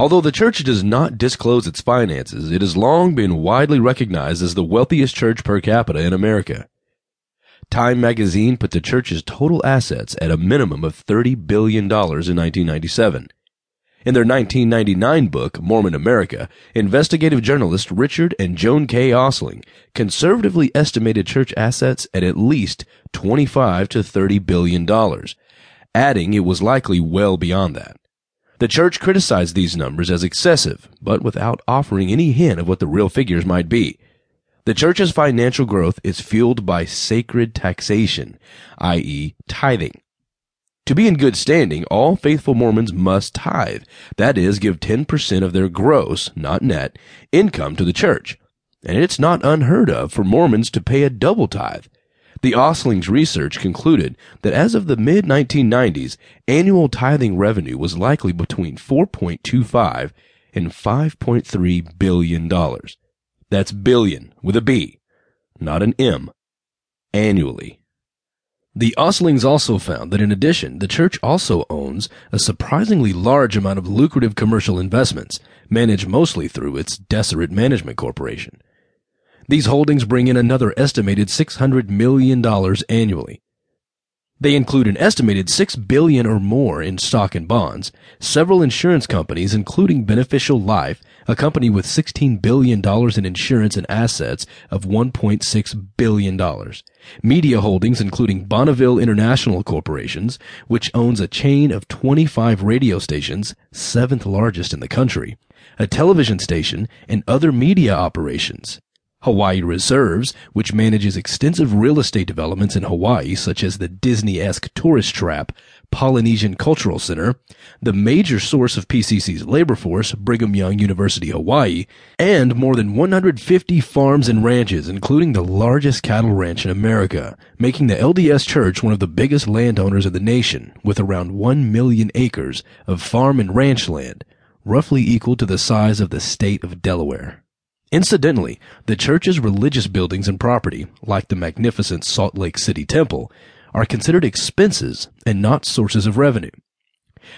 Although the church does not disclose its finances, it has long been widely recognized as the wealthiest church per capita in America. Time magazine put the church's total assets at a minimum of $30 billion in 1997. In their 1999 book, Mormon America, investigative journalists Richard and Joan K. Ostling conservatively estimated church assets at at least 25 to 30 billion dollars, adding it was likely well beyond that. The church criticized these numbers as excessive, but without offering any hint of what the real figures might be. The church's financial growth is fueled by sacred taxation, i.e., tithing. To be in good standing, all faithful Mormons must tithe, that is, give 10% of their gross, not net, income to the church. And it's not unheard of for Mormons to pay a double tithe. The Ostling's research concluded that as of the mid 1990s, annual tithing revenue was likely between 4.25 and 5.3 billion dollars. That's billion with a B, not an M, annually. The Ostlings also found that in addition, the church also owns a surprisingly large amount of lucrative commercial investments, managed mostly through its Deseret Management Corporation. These holdings bring in another estimated $600 million annually. They include an estimated 6 billion or more in stock and bonds, several insurance companies including Beneficial Life, a company with 16 billion dollars in insurance and assets of 1.6 billion dollars. Media holdings including Bonneville International Corporations, which owns a chain of 25 radio stations, seventh largest in the country, a television station, and other media operations. Hawaii Reserves, which manages extensive real estate developments in Hawaii, such as the Disney-esque tourist trap Polynesian Cultural Center, the major source of PCC's labor force, Brigham Young University Hawaii, and more than 150 farms and ranches, including the largest cattle ranch in America, making the LDS Church one of the biggest landowners in the nation, with around 1 million acres of farm and ranch land, roughly equal to the size of the state of Delaware. Incidentally, the church's religious buildings and property, like the magnificent Salt Lake City Temple, are considered expenses and not sources of revenue.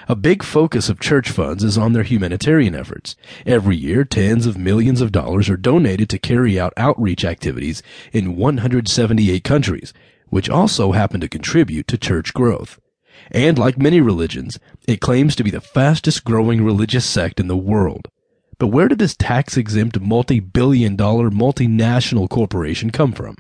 A big focus of church funds is on their humanitarian efforts. Every year, tens of millions of dollars are donated to carry out outreach activities in 178 countries, which also happen to contribute to church growth. And like many religions, it claims to be the fastest growing religious sect in the world. But where did this tax exempt multi billion dollar multinational corporation come from?